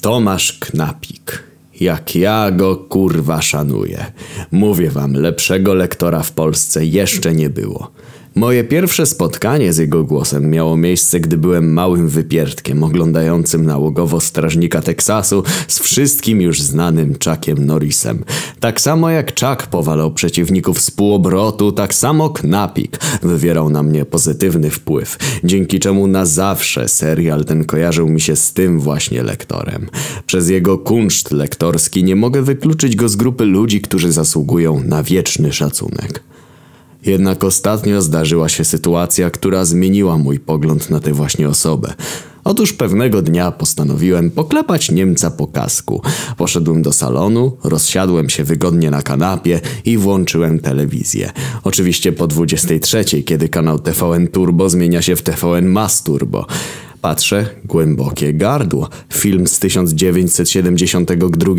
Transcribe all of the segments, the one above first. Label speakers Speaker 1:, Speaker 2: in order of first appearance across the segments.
Speaker 1: Tomasz Knapik. Jak ja go kurwa szanuję. Mówię wam, lepszego lektora w Polsce jeszcze nie było. Moje pierwsze spotkanie z jego głosem miało miejsce, gdy byłem małym wypierdkiem oglądającym nałogowo strażnika Teksasu z wszystkim już znanym Chuckiem Norrisem. Tak samo jak Chuck powalał przeciwników z półobrotu, tak samo Knapik wywierał na mnie pozytywny wpływ, dzięki czemu na zawsze serial ten kojarzył mi się z tym właśnie lektorem. Przez jego kunszt lektorski nie mogę wykluczyć go z grupy ludzi, którzy zasługują na wieczny szacunek. Jednak ostatnio zdarzyła się sytuacja, która zmieniła mój pogląd na tę właśnie osobę. Otóż pewnego dnia postanowiłem poklepać Niemca po kasku. Poszedłem do salonu, rozsiadłem się wygodnie na kanapie i włączyłem telewizję. Oczywiście po 23, kiedy kanał TVN Turbo zmienia się w TVN Mass Turbo. Patrzę, głębokie gardło. Film z 1972.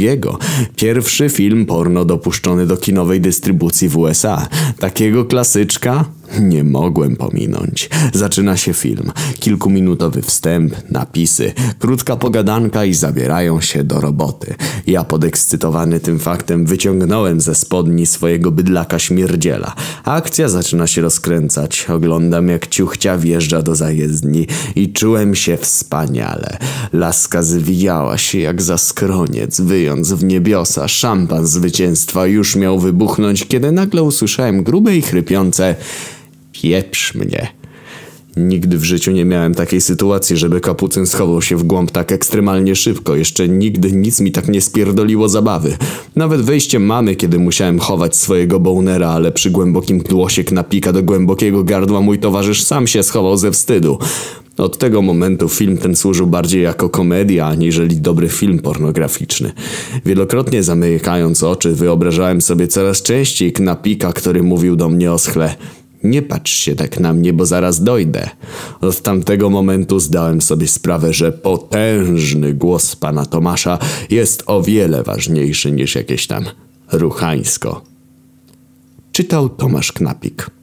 Speaker 1: Pierwszy film porno dopuszczony do kinowej dystrybucji w USA. Takiego klasyczka nie mogłem pominąć. Zaczyna się film. Kilkuminutowy wstęp, napisy, krótka pogadanka i zabierają się do roboty. Ja podekscytowany tym faktem wyciągnąłem ze spodni swojego bydlaka śmierdziela. Akcja zaczyna się rozkręcać. Oglądam jak ciuchcia wjeżdża do zajezdni i czułem się wspaniale. Laska zwijała się jak za skroniec, wyjąc w niebiosa. Szampan zwycięstwa już miał wybuchnąć, kiedy nagle usłyszałem grube i chrypiące Pieprz mnie. Nigdy w życiu nie miałem takiej sytuacji, żeby kapucyn schował się w głąb tak ekstremalnie szybko. Jeszcze nigdy nic mi tak nie spierdoliło zabawy. Nawet wejście mamy, kiedy musiałem chować swojego bonera, ale przy głębokim głosie knapika do głębokiego gardła mój towarzysz sam się schował ze wstydu. Od tego momentu film ten służył bardziej jako komedia, aniżeli dobry film pornograficzny. Wielokrotnie zamykając oczy, wyobrażałem sobie coraz częściej knapika, który mówił do mnie oschle – nie patrz się tak na mnie, bo zaraz dojdę. Od tamtego momentu zdałem sobie sprawę, że potężny głos pana Tomasza jest o wiele ważniejszy niż jakieś tam ruchańsko. Czytał Tomasz Knapik.